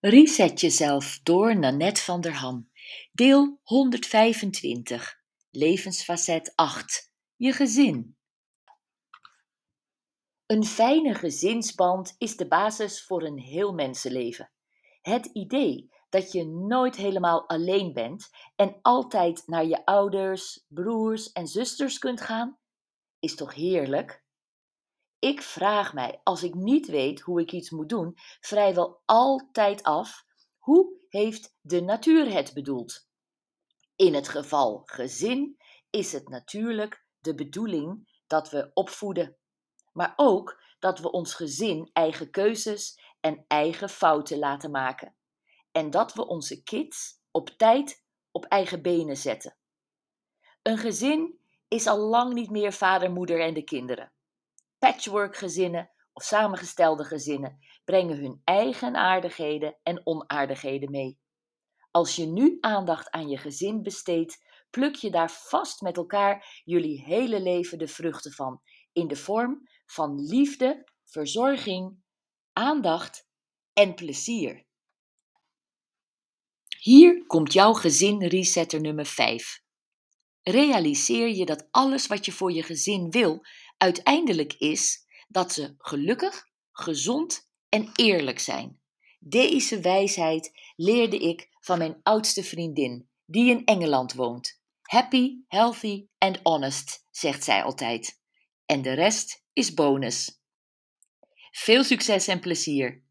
Reset jezelf door Nanette van der Ham. Deel 125. Levensfacet 8. Je gezin. Een fijne gezinsband is de basis voor een heel mensenleven. Het idee dat je nooit helemaal alleen bent en altijd naar je ouders, broers en zusters kunt gaan, is toch heerlijk? Ik vraag mij, als ik niet weet hoe ik iets moet doen, vrijwel altijd af: hoe heeft de natuur het bedoeld? In het geval gezin is het natuurlijk de bedoeling dat we opvoeden, maar ook dat we ons gezin eigen keuzes en eigen fouten laten maken. En dat we onze kids op tijd op eigen benen zetten. Een gezin is al lang niet meer vader, moeder en de kinderen. Patchworkgezinnen of samengestelde gezinnen brengen hun eigen aardigheden en onaardigheden mee. Als je nu aandacht aan je gezin besteedt, pluk je daar vast met elkaar jullie hele leven de vruchten van, in de vorm van liefde, verzorging, aandacht en plezier. Hier komt jouw gezin resetter nummer 5. Realiseer je dat alles wat je voor je gezin wil uiteindelijk is dat ze gelukkig, gezond en eerlijk zijn. Deze wijsheid leerde ik van mijn oudste vriendin, die in Engeland woont. Happy, healthy and honest, zegt zij altijd. En de rest is bonus. Veel succes en plezier!